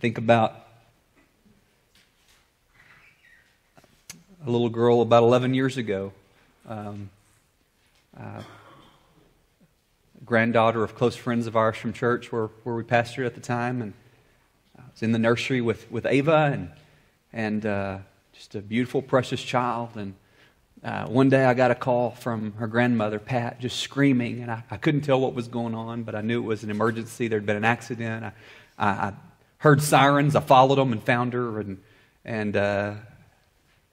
think about a little girl about 11 years ago, um, uh, granddaughter of close friends of ours from church where, where we pastored at the time. And I was in the nursery with, with Ava and, and uh, just a beautiful, precious child. And uh, one day I got a call from her grandmother, Pat, just screaming. And I, I couldn't tell what was going on, but I knew it was an emergency. There'd been an accident. I, I, I heard sirens. I followed them and found her. And, and uh,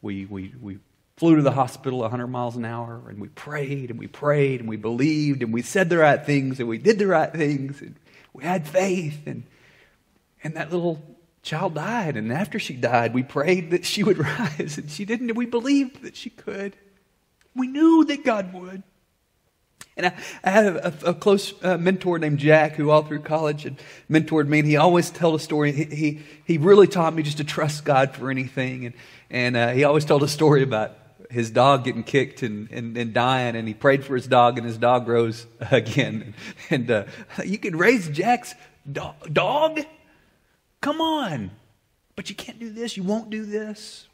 we, we, we flew to the hospital 100 miles an hour and we prayed and we prayed and we believed and we said the right things and we did the right things and we had faith and, and that little child died and after she died we prayed that she would rise and she didn't we believed that she could we knew that god would and I, I had a, a, close uh, mentor named Jack who all through college had mentored me, and he always told a story. He, he, he really taught me just to trust God for anything. And, and uh, he always told a story about his dog getting kicked and, and, and, dying, and he prayed for his dog, and his dog rose again. And uh, you can raise Jack's do- dog? Come on. But you can't do this. You won't do this.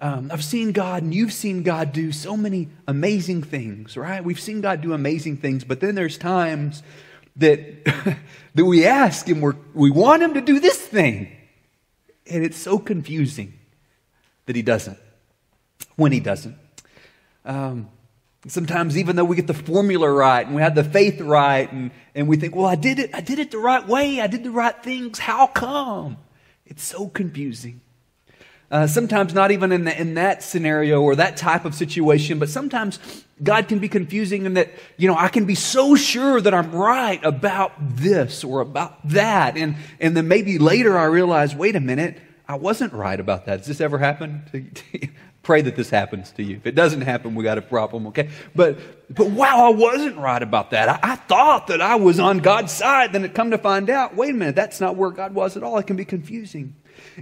Um, I've seen God, and you've seen God do so many amazing things, right? We've seen God do amazing things, but then there's times that, that we ask Him, we we want Him to do this thing, and it's so confusing that He doesn't when he doesn't. Um, sometimes, even though we get the formula right and we have the faith right, and, and we think, well, I did it, I did it the right way, I did the right things, how come? It's so confusing. Uh, sometimes not even in, the, in that scenario or that type of situation, but sometimes God can be confusing in that, you know, I can be so sure that I'm right about this or about that. And, and then maybe later I realize, wait a minute, I wasn't right about that. Has this ever happened to, to, Pray that this happens to you. If it doesn't happen, we got a problem, okay? But, but wow, I wasn't right about that. I, I thought that I was on God's side. Then it come to find out, wait a minute, that's not where God was at all. It can be confusing.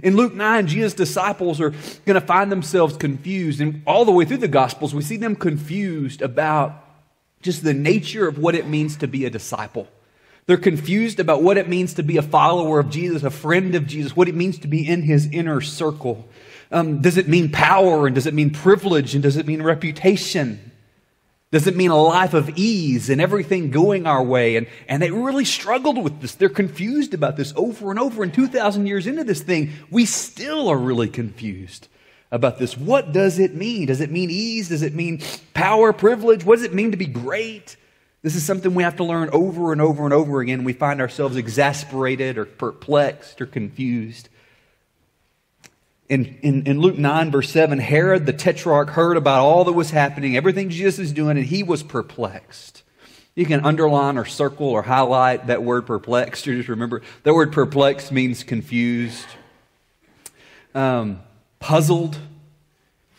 In Luke 9, Jesus' disciples are going to find themselves confused. And all the way through the Gospels, we see them confused about just the nature of what it means to be a disciple. They're confused about what it means to be a follower of Jesus, a friend of Jesus, what it means to be in his inner circle. Um, does it mean power and does it mean privilege and does it mean reputation? Does it mean a life of ease and everything going our way? And, and they really struggled with this. They're confused about this over and over. And 2,000 years into this thing, we still are really confused about this. What does it mean? Does it mean ease? Does it mean power, privilege? What does it mean to be great? This is something we have to learn over and over and over again. We find ourselves exasperated or perplexed or confused. In, in, in, Luke 9, verse 7, Herod the Tetrarch heard about all that was happening, everything Jesus is doing, and he was perplexed. You can underline or circle or highlight that word perplexed, or just remember that word perplexed means confused, um, puzzled.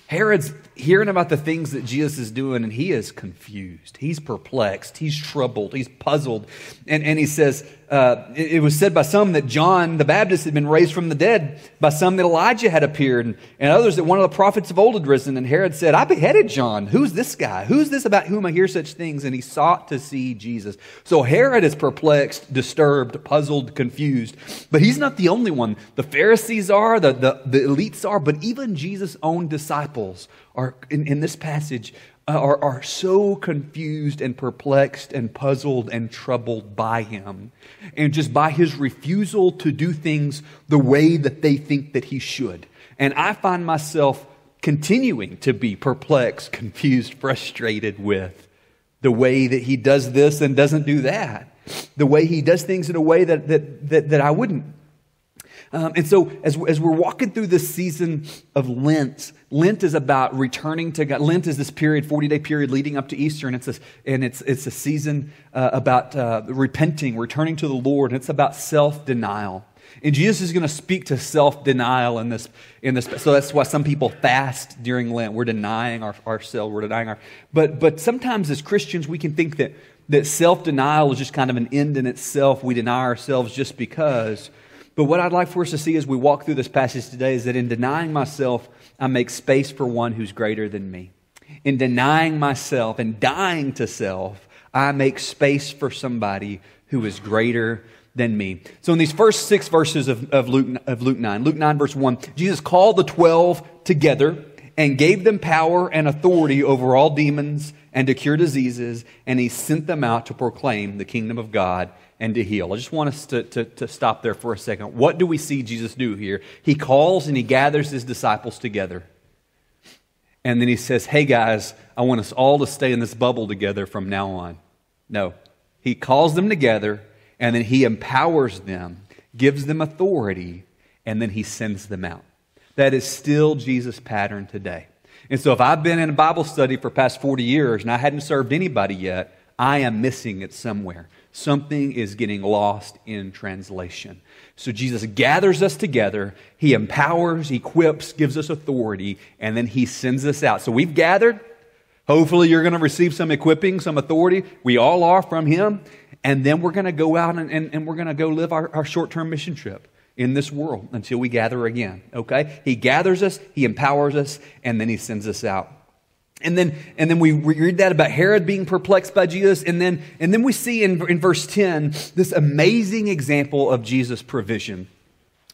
Herod's hearing about the things that Jesus is doing, and he is confused. He's perplexed. He's troubled. He's puzzled. And, and he says, uh, it, it, was said by some that John the Baptist had been raised from the dead, by some that Elijah had appeared, and, and others that one of the prophets of old had risen. And Herod said, I beheaded John. Who's this guy? Who's this about whom I hear such things? And he sought to see Jesus. So Herod is perplexed, disturbed, puzzled, confused. But he's not the only one. The Pharisees are, the, the, the elites are, but even Jesus' own disciples are, in, in this passage, Uh, are, are so confused and perplexed and puzzled and troubled by him and just by his refusal to do things the way that they think that he should. And I find myself continuing to be perplexed, confused, frustrated with the way that he does this and doesn't do that, the way he does things in a way that, that, that, that I wouldn't. Um, and so, as, as we're walking through this season of Lent, Lent is about returning to God. Lent is this period, 40 day period leading up to Easter, and it's a, and it's, it's a season uh, about uh, repenting, returning to the Lord, and it's about self denial. And Jesus is going to speak to self denial in this, in this. So that's why some people fast during Lent. We're denying our, ourselves, we're denying our. But, but sometimes as Christians, we can think that, that self denial is just kind of an end in itself. We deny ourselves just because. But what I'd like for us to see as we walk through this passage today is that in denying myself, I make space for one who's greater than me. In denying myself and dying to self, I make space for somebody who is greater than me. So in these first six verses of, of, Luke, of Luke 9, Luke 9, verse 1, Jesus called the 12 together and gave them power and authority over all demons and to cure diseases, and he sent them out to proclaim the kingdom of God and to heal. I just want us to, to, to, stop there for a second. What do we see Jesus do here? He calls and he gathers his disciples together. And then he says, Hey guys, I want us all to stay in this bubble together from now on. No. He calls them together and then he empowers them, gives them authority, and then he sends them out. That is still Jesus' pattern today. And so if I've been in a Bible study for past 40 years and I hadn't served anybody yet, I am missing it somewhere. Something is getting lost in translation. So Jesus gathers us together, he empowers, equips, gives us authority, and then he sends us out. So we've gathered. Hopefully, you're going to receive some equipping, some authority. We all are from him. And then we're going to go out and, and, and we're going to go live our, our short term mission trip in this world until we gather again. Okay? He gathers us, he empowers us, and then he sends us out. And then, and then we read that about Herod being perplexed by Jesus. And then, and then we see in, in verse 10 this amazing example of Jesus' provision.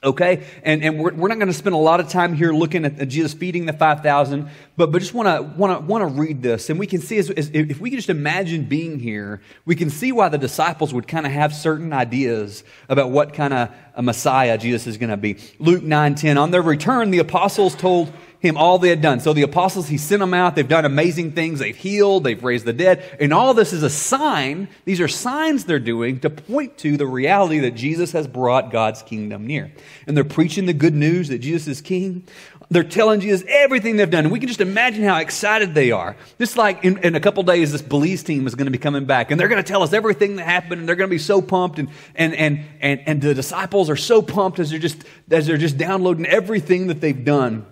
Okay? And, and we're, we're not going to spend a lot of time here looking at Jesus feeding the 5,000, but, but just want to want to want to read this. And we can see, as, as, if we can just imagine being here, we can see why the disciples would kind of have certain ideas about what kind of a Messiah Jesus is going to be. Luke 9 10. On their return, the apostles told him all they had done. So the apostles, he sent them out. They've done amazing things. They've healed. They've raised the dead. And all this is a sign. These are signs they're doing to point to the reality that Jesus has brought God's kingdom near. And they're preaching the good news that Jesus is king. They're telling Jesus everything they've done. And we can just imagine how excited they are. Just like in, in a couple days, this Belize team is going to be coming back. And they're going to tell us everything that happened. And they're going to be so pumped. And, and, and, and, and the disciples are so pumped as they're just, as they're just downloading everything that they've done.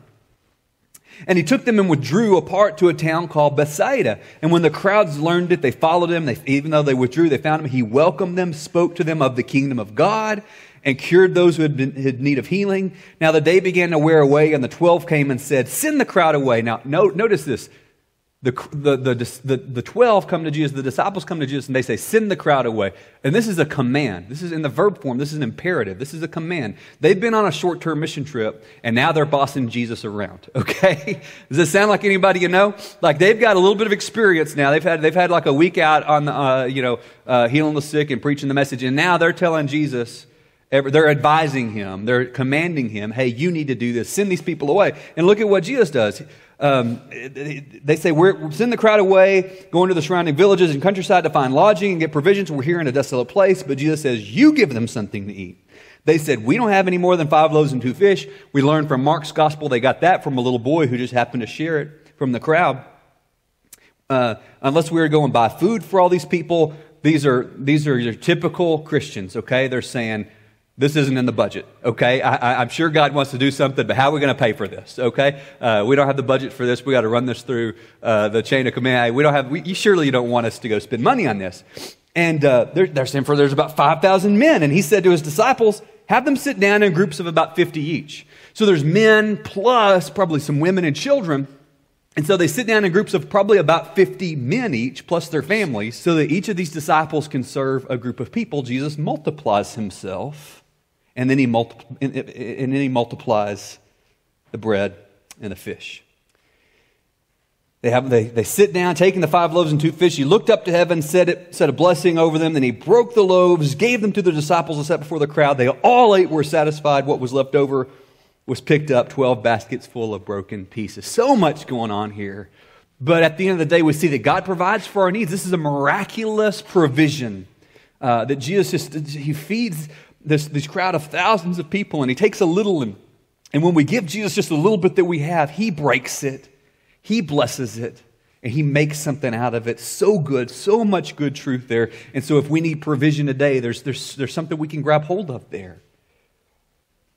And he took them and withdrew apart to a town called Bethsaida. And when the crowds learned it, they followed him. They, even though they withdrew, they found him. He welcomed them, spoke to them of the kingdom of God, and cured those who had, been, had need of healing. Now the day began to wear away, and the twelve came and said, Send the crowd away. Now, notice this. The, the, the, the, the 12 come to Jesus, the disciples come to Jesus, and they say, Send the crowd away. And this is a command. This is in the verb form. This is an imperative. This is a command. They've been on a short term mission trip, and now they're bossing Jesus around. Okay? Does this sound like anybody you know? Like they've got a little bit of experience now. They've had, they've had like a week out on, the, uh, you know, uh, healing the sick and preaching the message, and now they're telling Jesus, they're advising him, they're commanding him, hey, you need to do this. Send these people away. And look at what Jesus does um, they say, we're, send the crowd away, go into the surrounding villages and countryside to find lodging and get provisions. We're here in a desolate place. But Jesus says, you give them something to eat. They said, we don't have any more than five loaves and two fish. We learned from Mark's gospel they got that from a little boy who just happened to share it from the crowd. Uh, unless we were going buy food for all these people, these are, these are your typical Christians, okay? They're saying, this isn't in the budget, okay? I, am sure God wants to do something, but how are we going to pay for this, okay? Uh, we don't have the budget for this. We got to run this through uh, the chain of command. We don't have, we, you surely you don't want us to go spend money on this. And uh, they're, they're saying for there's about 5,000 men. And he said to his disciples, have them sit down in groups of about 50 each. So there's men plus probably some women and children. And so they sit down in groups of probably about 50 men each, plus their families, so that each of these disciples can serve a group of people. Jesus multiplies himself and then he, multi- and then he multiplies the bread and the fish. They, have, they, they sit down, taking the five loaves and two fish. He looked up to heaven, said, it, said a blessing over them. Then he broke the loaves, gave them to the disciples, and set before the crowd. They all ate, were satisfied. What was left over was picked up 12 baskets full of broken pieces. So much going on here. But at the end of the day, we see that God provides for our needs. This is a miraculous provision uh, that Jesus just, he feeds this, this crowd of thousands of people, and he takes a little, and, and when we give Jesus just a little bit that we have, he breaks it, he blesses it, and he makes something out of it. So good, so much good truth there. And so if we need provision today, there's, there's, there's something we can grab hold of there.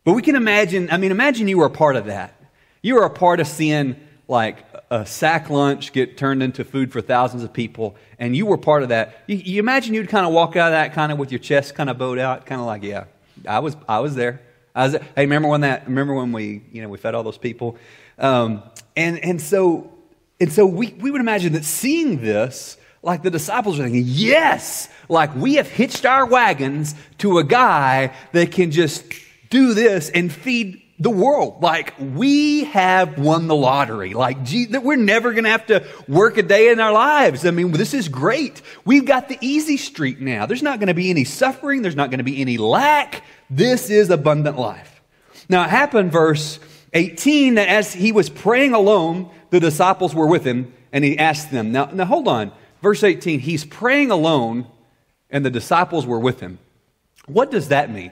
But we can imagine, I mean, imagine you were a part of that. You were a part of seeing like a sack lunch get turned into food for thousands of people, and you were part of that. You, you imagine you'd kind of walk out of that kind of with your chest kind of bowed out, kind of like, yeah, I was, I was there. I was, hey, remember when that? Remember when we, you know, we fed all those people, um, and and so and so we we would imagine that seeing this like the disciples are thinking, yes, like we have hitched our wagons to a guy that can just do this and feed the world. Like we have won the lottery. Like gee, we're never going to have to work a day in our lives. I mean, this is great. We've got the easy street now. There's not going to be any suffering. There's not going to be any lack. This is abundant life. Now it happened, verse 18, that as he was praying alone, the disciples were with him and he asked them. Now, now hold on. Verse 18, he's praying alone and the disciples were with him. What does that mean?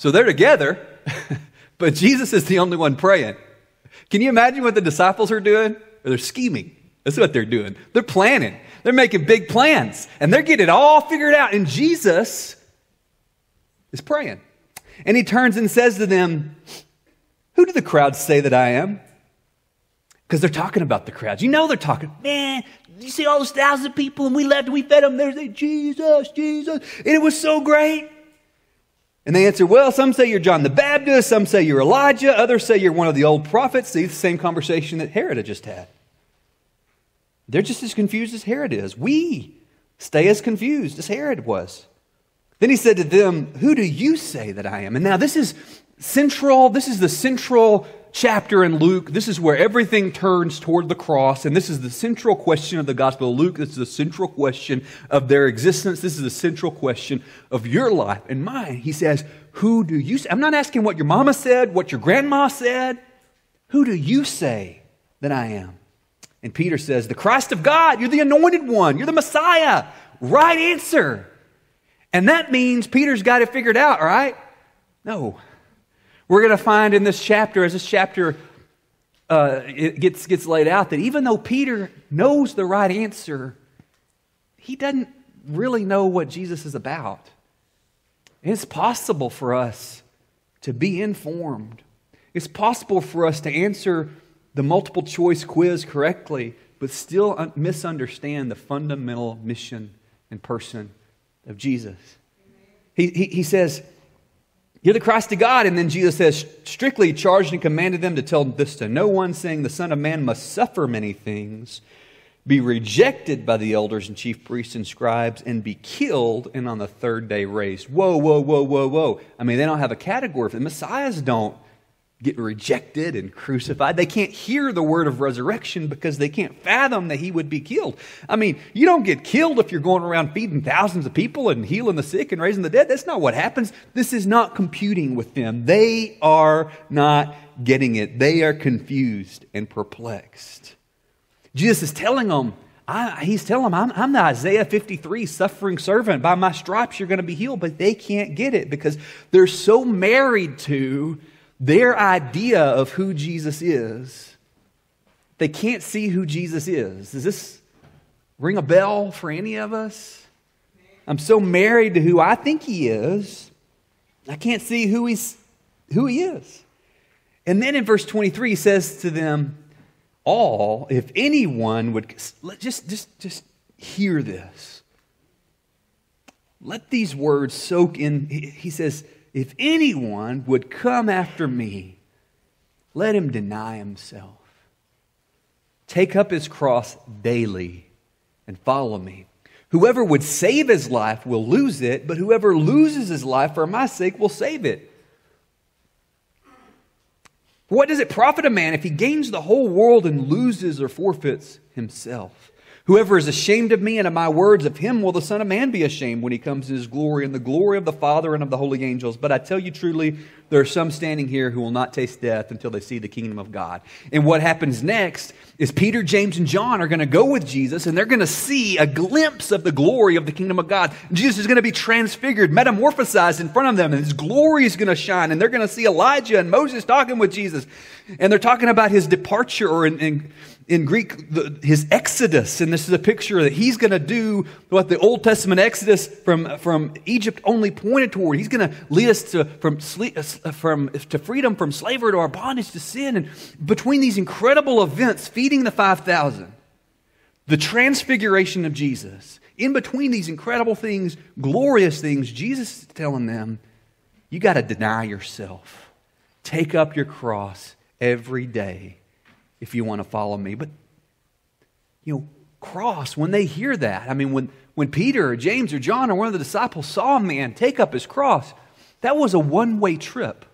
So they're together, but Jesus is the only one praying. Can you imagine what the disciples are doing? They're scheming. That's what they're doing. They're planning. They're making big plans and they're getting it all figured out. And Jesus is praying. And he turns and says to them, Who do the crowds say that I am? Because they're talking about the crowds. You know they're talking, man, you see all those thousands of people and we left and we fed them. There's Jesus, Jesus. And it was so great. And they answer, Well, some say you're John the Baptist, some say you're Elijah, others say you're one of the old prophets. See, the same conversation that Herod had just had. They're just as confused as Herod is. We stay as confused as Herod was. Then he said to them, Who do you say that I am? And now this is central, this is the central chapter in Luke. This is where everything turns toward the cross, and this is the central question of the Gospel of Luke. This is the central question of their existence. This is the central question of your life and mine. He says, Who do you say? I'm not asking what your mama said, what your grandma said. Who do you say that I am? And Peter says, The Christ of God. You're the anointed one. You're the Messiah. Right answer. And that means Peter's got it figured out, all right? No. We're going to find in this chapter, as this chapter uh, gets, gets laid out, that even though Peter knows the right answer, he doesn't really know what Jesus is about. It's possible for us to be informed. It's possible for us to answer the multiple choice quiz correctly, but still misunderstand the fundamental mission and person of Jesus. He, he, he says, you're the Christ of God. And then Jesus says, strictly charged and commanded them to tell this to no one, saying, The Son of Man must suffer many things, be rejected by the elders and chief priests and scribes, and be killed, and on the third day raised. Whoa, whoa, whoa, whoa, whoa. I mean, they don't have a category for the Messiahs don't get rejected and crucified. They can't hear the word of resurrection because they can't fathom that he would be killed. I mean, you don't get killed if you're going around feeding thousands of people and healing the sick and raising the dead. That's not what happens. This is not computing with them. They are not getting it. They are confused and perplexed. Jesus is telling them, I, he's telling them, I'm, I'm the Isaiah 53 suffering servant. By my stripes, you're going to be healed. But they can't get it because they're so married to their idea of who Jesus is, they can't see who Jesus is. Does this ring a bell for any of us? I'm so married to who I think he is, I can't see who, he's, who he is. And then in verse 23, he says to them, all, if anyone would just, just, just hear this. Let these words soak in. He says, if anyone would come after me, let him deny himself. Take up his cross daily and follow me. Whoever would save his life will lose it, but whoever loses his life for my sake will save it. What does it profit a man if he gains the whole world and loses or forfeits himself? Whoever is ashamed of me and of my words, of him will the Son of Man be ashamed when he comes in his glory and the glory of the Father and of the holy angels. But I tell you truly, there are some standing here who will not taste death until they see the kingdom of God. And what happens next is Peter, James, and John are going to go with Jesus and they're going to see a glimpse of the glory of the kingdom of God. Jesus is going to be transfigured, metamorphosized in front of them, and his glory is going to shine. And they're going to see Elijah and Moses talking with Jesus. And they're talking about his departure in in Greek, the, his exodus, and this is a picture that he's going to do what the Old Testament exodus from, from Egypt only pointed toward. He's going to lead us to, from, uh, from, to freedom from slavery to our bondage to sin. And between these incredible events, feeding the 5,000, the transfiguration of Jesus, in between these incredible things, glorious things, Jesus is telling them, you got to deny yourself. Take up your cross every day if you want to follow me. But, you know, cross, when they hear that, I mean, when, when Peter or James or John or one of the disciples saw a man take up his cross, that was a one way trip.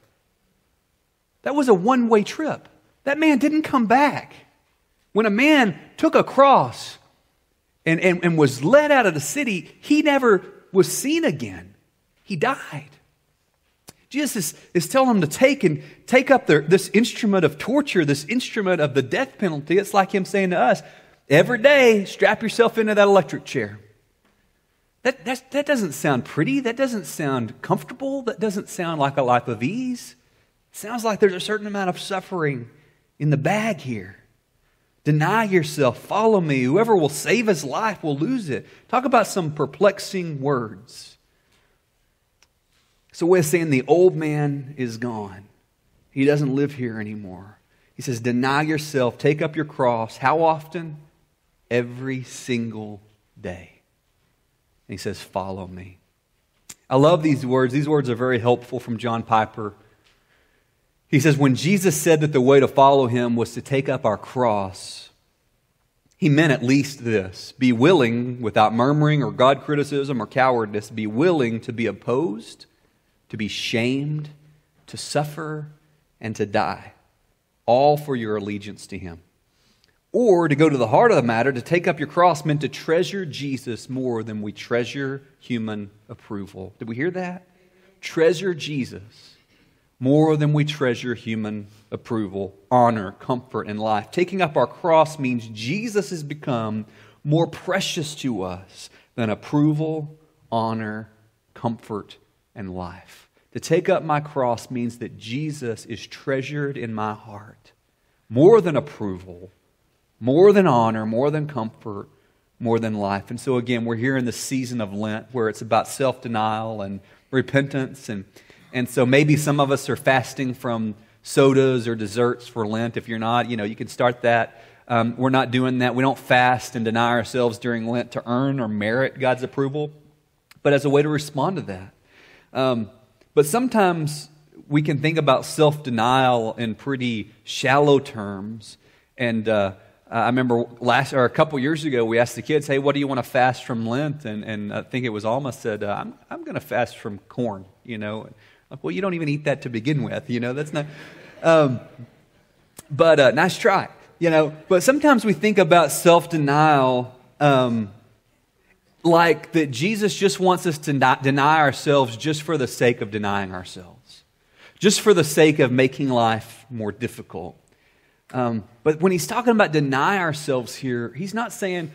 That was a one way trip. That man didn't come back. When a man took a cross and, and, and was led out of the city, he never was seen again. He died. Jesus is, is telling them to take and take up their, this instrument of torture, this instrument of the death penalty. It's like him saying to us, every day, strap yourself into that electric chair. That, that doesn't sound pretty. That doesn't sound comfortable. That doesn't sound like a life of ease. It sounds like there's a certain amount of suffering in the bag here. Deny yourself, follow me. Whoever will save his life will lose it. Talk about some perplexing words. So we're saying the old man is gone. He doesn't live here anymore. He says, Deny yourself, take up your cross. How often? Every single day. And he says, Follow me. I love these words. These words are very helpful from John Piper. He says, When Jesus said that the way to follow him was to take up our cross, he meant at least this be willing, without murmuring or God criticism or cowardice, be willing to be opposed, to be shamed, to suffer, and to die, all for your allegiance to him. Or to go to the heart of the matter, to take up your cross meant to treasure Jesus more than we treasure human approval. Did we hear that? Treasure Jesus more than we treasure human approval, honor, comfort, and life. Taking up our cross means Jesus has become more precious to us than approval, honor, comfort, and life. To take up my cross means that Jesus is treasured in my heart more than approval, more than honor, more than comfort, more than life. And so, again, we're here in the season of Lent where it's about self denial and repentance. And, and so, maybe some of us are fasting from sodas or desserts for Lent. If you're not, you know, you can start that. Um, we're not doing that. We don't fast and deny ourselves during Lent to earn or merit God's approval, but as a way to respond to that. Um, but sometimes we can think about self denial in pretty shallow terms. And, uh, I remember last or a couple years ago, we asked the kids, "Hey, what do you want to fast from Lent?" And, and I think it was Alma said, uh, "I'm I'm going to fast from corn." You know, like, well, you don't even eat that to begin with. You know, that's not. Um, but uh, nice try. You know, but sometimes we think about self denial um, like that Jesus just wants us to not deny ourselves just for the sake of denying ourselves, just for the sake of making life more difficult. Um, but when he's talking about deny ourselves here, he's not saying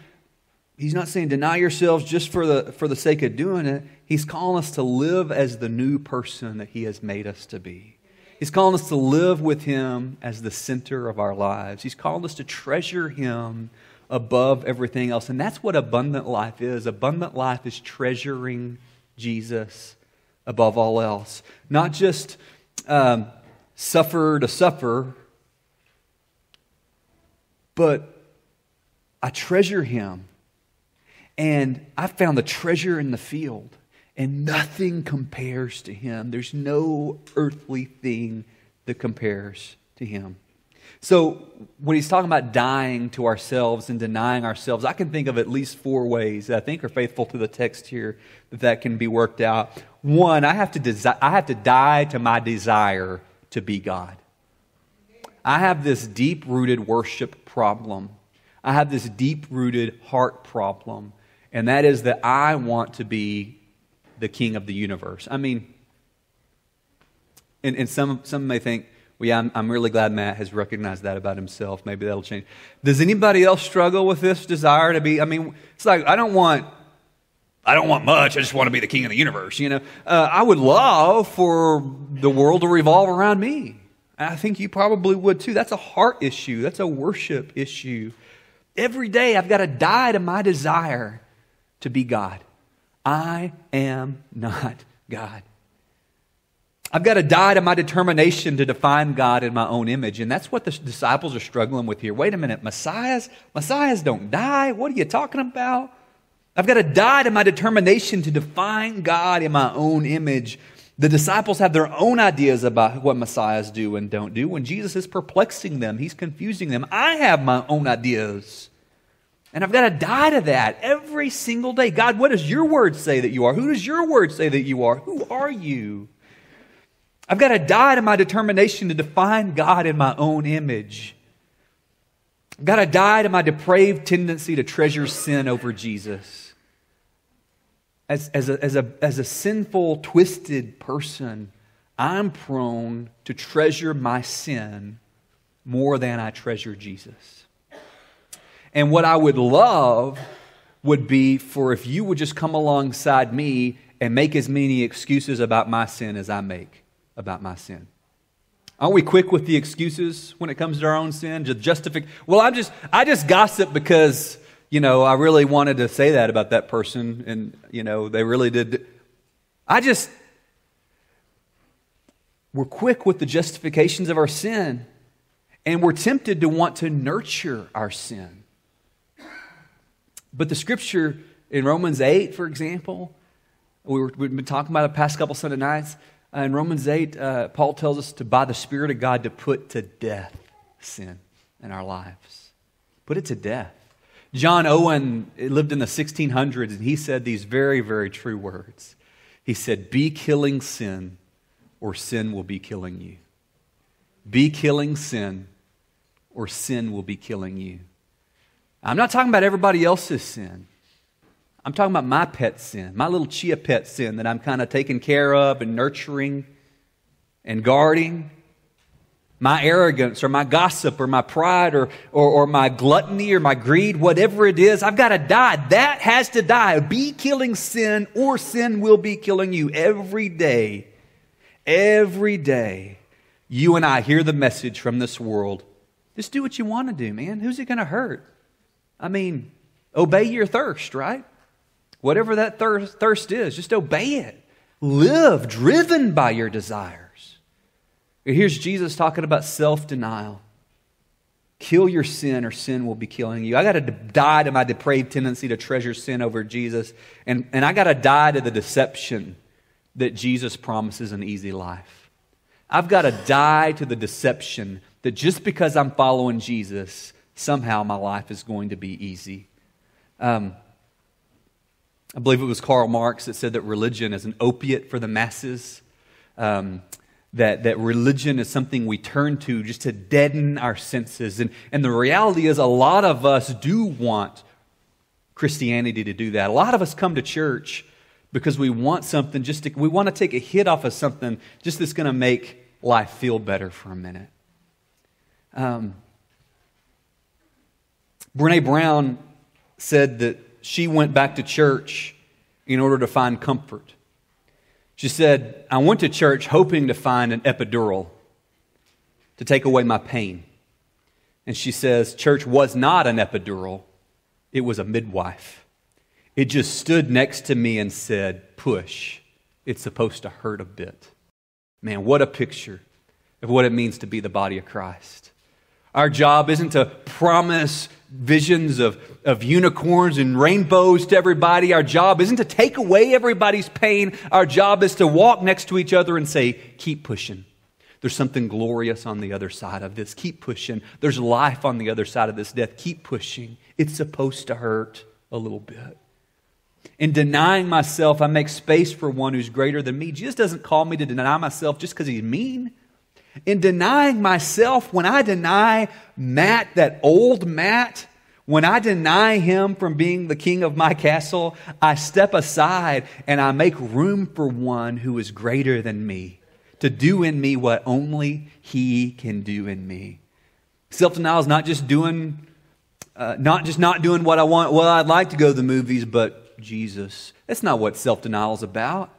he's not saying deny yourselves just for the for the sake of doing it. He's calling us to live as the new person that he has made us to be. He's calling us to live with him as the center of our lives. He's calling us to treasure him above everything else. And that's what abundant life is. Abundant life is treasuring Jesus above all else. Not just um, suffer to suffer, but I treasure him. And I found the treasure in the field, and nothing compares to him. There's no earthly thing that compares to him. So, when he's talking about dying to ourselves and denying ourselves, I can think of at least four ways that I think are faithful to the text here that can be worked out. One, I have to, desi- I have to die to my desire to be God. I have this deep rooted worship problem. I have this deep rooted heart problem, and that is that I want to be the king of the universe. I mean, and, and some, some may think, well, yeah, I'm, I'm really glad Matt has recognized that about himself. Maybe that'll change. Does anybody else struggle with this desire to be? I mean, it's like, I don't want. I don't want much. I just want to be the king of the universe. You know, uh, I would love for the world to revolve around me. I think you probably would too. That's a heart issue, that's a worship issue. Every day I've got to die to my desire to be God. I am not God. I've got to die to my determination to define God in my own image. And that's what the disciples are struggling with here. Wait a minute, Messiahs? Messiahs don't die. What are you talking about? I've got to die to my determination to define God in my own image. The disciples have their own ideas about what messiahs do and don't do. When Jesus is perplexing them, he's confusing them. I have my own ideas And I've got to die to that every single day. God, what does your word say that you are? Who does your word say that you are? Who are you? I've got to die to my determination to define God in my own image. I've got to die to my depraved tendency to treasure sin over Jesus. As, as, a, as, a, as a sinful, twisted person, I'm prone to treasure my sin more than I treasure Jesus. And what I would love would be for if you would just come alongside me and make as many excuses about my sin as I make about my sin. Aren't we quick with the excuses when it comes to our own sin? Just justify. Well, I just I just gossip because you know I really wanted to say that about that person, and you know they really did. I just we're quick with the justifications of our sin, and we're tempted to want to nurture our sin. But the scripture in Romans 8, for example, we we've been talking about the past couple Sunday nights. Uh, in Romans 8, uh, Paul tells us to, by the Spirit of God, to put to death sin in our lives. Put it to death. John Owen lived in the 1600s, and he said these very, very true words. He said, Be killing sin, or sin will be killing you. Be killing sin, or sin will be killing you. I'm not talking about everybody else's sin. I'm talking about my pet sin, my little chia pet sin that I'm kind of taking care of and nurturing and guarding. My arrogance or my gossip or my pride or, or, or my gluttony or my greed, whatever it is, I've got to die. That has to die. Be killing sin or sin will be killing you every day. Every day. You and I hear the message from this world. Just do what you want to do, man. Who's it going to hurt? I mean, obey your thirst, right? Whatever that thirst, thirst is, just obey it. Live driven by your desires. Here's Jesus talking about self denial. Kill your sin, or sin will be killing you. I got to die to my depraved tendency to treasure sin over Jesus. And, and I got to die to the deception that Jesus promises an easy life. I've got to die to the deception that just because I'm following Jesus, somehow my life is going to be easy. Um, I believe it was Karl Marx that said that religion is an opiate for the masses. Um, that, that religion is something we turn to just to deaden our senses. And, and the reality is, a lot of us do want Christianity to do that. A lot of us come to church because we want something just to, we want to take a hit off of something just that's going to make life feel better for a minute. Um, Brene Brown said that she went back to church in order to find comfort. She said, I went to church hoping to find an epidural to take away my pain. And she says, Church was not an epidural, it was a midwife. It just stood next to me and said, Push. It's supposed to hurt a bit. Man, what a picture of what it means to be the body of Christ. Our job isn't to promise visions of, of unicorns and rainbows to everybody. Our job isn't to take away everybody's pain. Our job is to walk next to each other and say, keep pushing. There's something glorious on the other side of this. Keep pushing. There's life on the other side of this death. Keep pushing. It's supposed to hurt a little bit. In denying myself, I make space for one who's greater than me. Jesus doesn't call me to deny myself just because he's mean. In denying myself, when I deny Matt, that old Matt, when I deny him from being the king of my castle, I step aside and I make room for one who is greater than me to do in me what only he can do in me. Self denial is not just doing, uh, not just not doing what I want. Well, I'd like to go to the movies, but Jesus. That's not what self denial is about.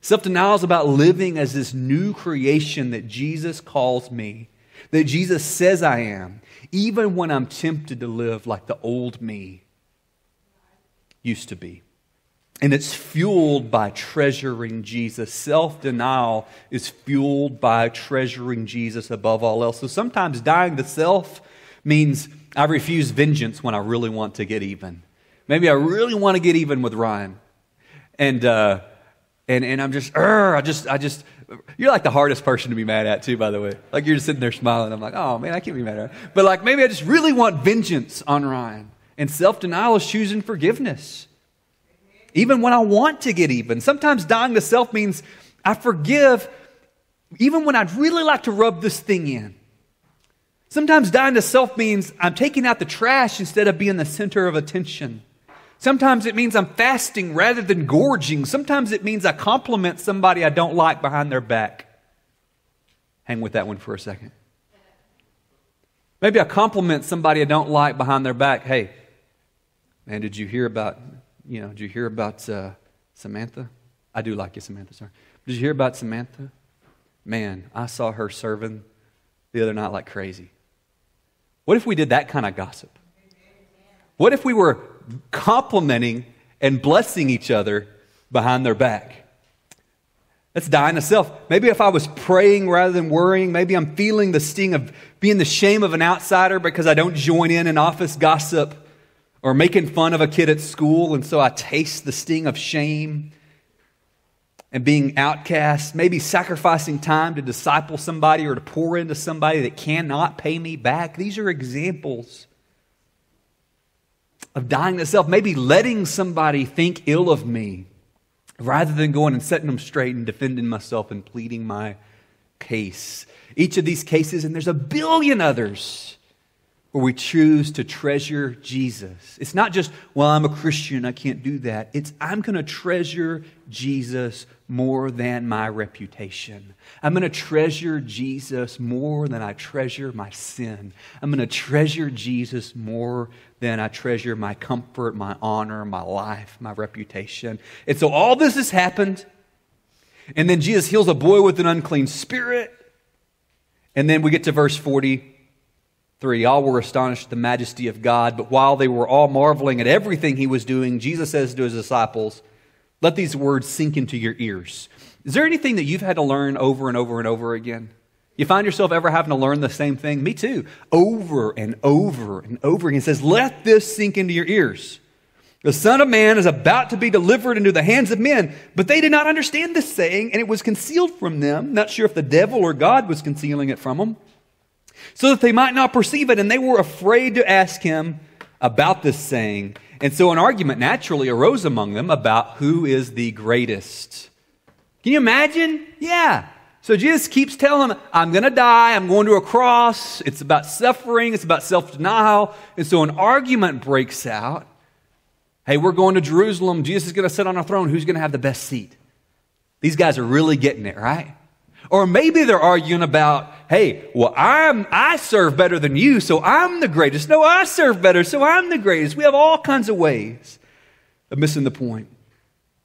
Self denial is about living as this new creation that Jesus calls me, that Jesus says I am, even when I'm tempted to live like the old me used to be. And it's fueled by treasuring Jesus. Self denial is fueled by treasuring Jesus above all else. So sometimes dying to self means I refuse vengeance when I really want to get even. Maybe I really want to get even with Ryan. And, uh, and, and I'm just, I just, I just, you're like the hardest person to be mad at too, by the way. Like you're just sitting there smiling. I'm like, oh man, I can't be mad at her. But like maybe I just really want vengeance on Ryan. And self denial is choosing forgiveness. Even when I want to get even. Sometimes dying to self means I forgive even when I'd really like to rub this thing in. Sometimes dying to self means I'm taking out the trash instead of being the center of attention. Sometimes it means I'm fasting rather than gorging. Sometimes it means I compliment somebody I don't like behind their back. Hang with that one for a second. Maybe I compliment somebody I don't like behind their back. Hey, man, did you hear about, you know, did you hear about uh, Samantha? I do like you, Samantha, sorry. Did you hear about Samantha? Man, I saw her serving the other night like crazy. What if we did that kind of gossip? What if we were complimenting and blessing each other behind their back? That's dying to self. Maybe if I was praying rather than worrying, maybe I'm feeling the sting of being the shame of an outsider because I don't join in an office gossip or making fun of a kid at school, and so I taste the sting of shame and being outcast, maybe sacrificing time to disciple somebody or to pour into somebody that cannot pay me back. These are examples of dying to self, maybe letting somebody think ill of me rather than going and setting them straight and defending myself and pleading my case. Each of these cases, and there's a billion others where we choose to treasure Jesus. It's not just, well, I'm a Christian, I can't do that. It's, I'm going to treasure Jesus more than my reputation. I'm going to treasure Jesus more than I treasure my sin. I'm going to treasure Jesus more than I treasure my comfort, my honor, my life, my reputation. And so all this has happened. And then Jesus heals a boy with an unclean spirit. And then we get to verse 40. 3 All were astonished at the majesty of God, but while they were all marveling at everything he was doing, Jesus says to his disciples, Let these words sink into your ears. Is there anything that you've had to learn over and over and over again? You find yourself ever having to learn the same thing? Me too. Over and over and over again. Says, Let this sink into your ears. The Son of Man is about to be delivered into the hands of men. But they did not understand this saying, and it was concealed from them. Not sure if the devil or God was concealing it from them so that they might not perceive it. And they were afraid to ask him about this saying. And so an argument naturally arose among them about who is the greatest. Can you imagine? Yeah. So Jesus keeps telling them, I'm going to die. I'm going to a cross. It's about suffering. It's about self denial. And so an argument breaks out. Hey, we're going to Jerusalem. Jesus is going to sit on a throne. Who's going to have the best seat? These guys are really getting it, right? Or maybe they're arguing about, hey, well, I'm, I serve better than you, so I'm the greatest. No, I serve better, so I'm the greatest. We have all kinds of ways of missing the point.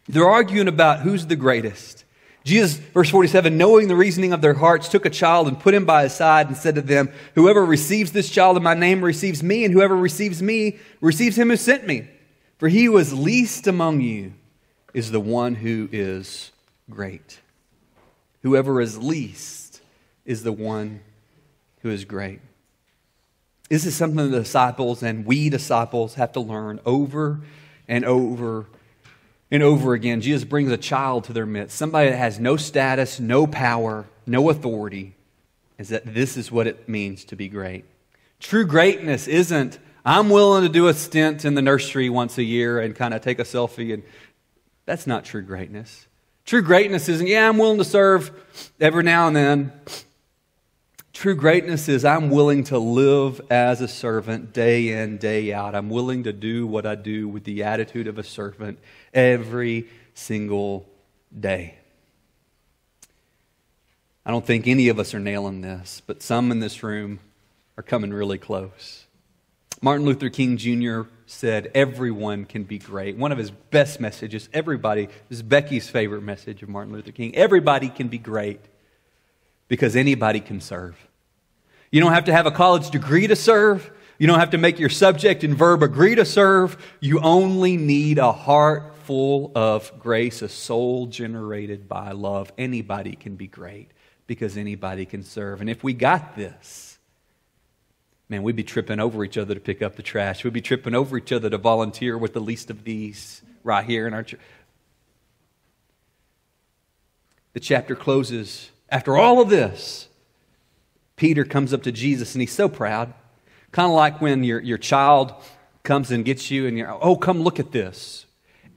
They're arguing about who's the greatest. Jesus, verse 47, knowing the reasoning of their hearts, took a child and put him by his side and said to them, Whoever receives this child in my name receives me, and whoever receives me receives him who sent me. For he who is least among you is the one who is great. Whoever is least is the one who is great. This is something the disciples and we disciples have to learn over and over and over again. Jesus brings a child to their midst, somebody that has no status, no power, no authority, is that this is what it means to be great. True greatness isn't, I'm willing to do a stint in the nursery once a year and kind of take a selfie, and that's not true greatness. True greatness isn't, yeah, I'm willing to serve every now and then. True greatness is I'm willing to live as a servant day in, day out. I'm willing to do what I do with the attitude of a servant every single day. I don't think any of us are nailing this, but some in this room are coming really close. Martin Luther King Jr said everyone can be great. One of his best messages, everybody, this is Becky's favorite message of Martin Luther King. Everybody can be great because anybody can serve. You don't have to have a college degree to serve. You don't have to make your subject and verb agree to serve. You only need a heart full of grace, a soul generated by love. Anybody can be great because anybody can serve. And if we got this, man, we'd be tripping over each other to pick up the trash. We'd be tripping over each other to volunteer with the least of these right here in our church. The chapter closes. After all of this, Peter comes up to Jesus and he's so proud. Kind of like when your, your child comes and gets you, and you're, oh, come look at this.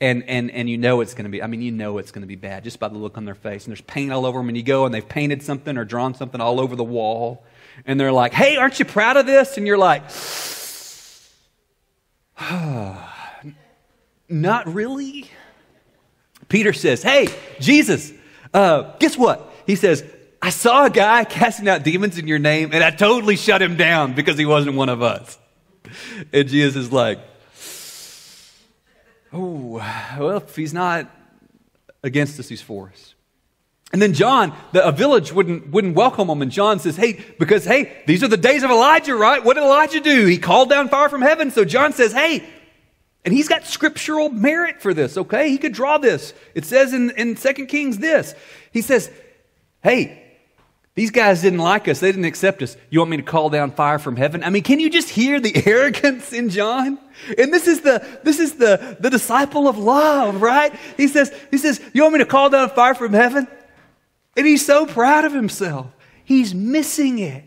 And, and, and you know it's going to be, I mean, you know it's going to be bad just by the look on their face. And there's paint all over them, and you go and they've painted something or drawn something all over the wall. And they're like, hey, aren't you proud of this? And you're like, not really. Peter says, hey, Jesus, uh, guess what? He says, I saw a guy casting out demons in your name, and I totally shut him down because he wasn't one of us. And Jesus is like, Oh, well, if he's not against us, he's for us. And then John, the, a village wouldn't, wouldn't welcome him. And John says, Hey, because, hey, these are the days of Elijah, right? What did Elijah do? He called down fire from heaven. So John says, Hey, and he's got scriptural merit for this, okay? He could draw this. It says in, in 2 Kings this. He says, Hey, these guys didn't like us. They didn't accept us. You want me to call down fire from heaven? I mean, can you just hear the arrogance in John? And this is the this is the, the disciple of love, right? He says, he says, You want me to call down fire from heaven? And he's so proud of himself. He's missing it.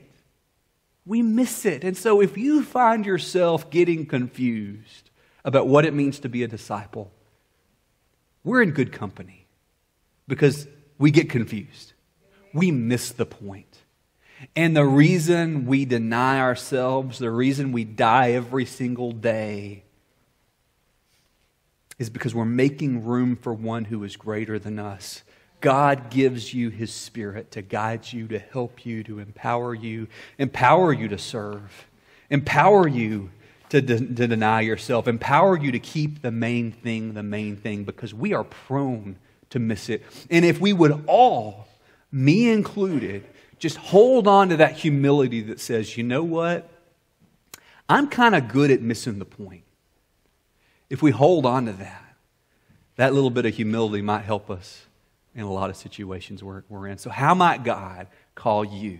We miss it. And so if you find yourself getting confused about what it means to be a disciple, we're in good company because we get confused we miss the point. And the reason we deny ourselves, the reason we die every single day, is because we're making room for one who is greater than us. God gives you his spirit to guide you, to help you, to empower you, empower you to serve, empower you to, de- to deny yourself, empower you to keep the main thing the main thing because we are prone to miss it. And if we would all me included, just hold on to that humility that says, you know what? I'm kind of good at missing the point. If we hold on to that, that little bit of humility might help us in a lot of situations we're, we're in. So, how might God call you,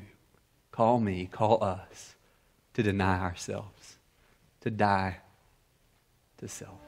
call me, call us to deny ourselves, to die to self?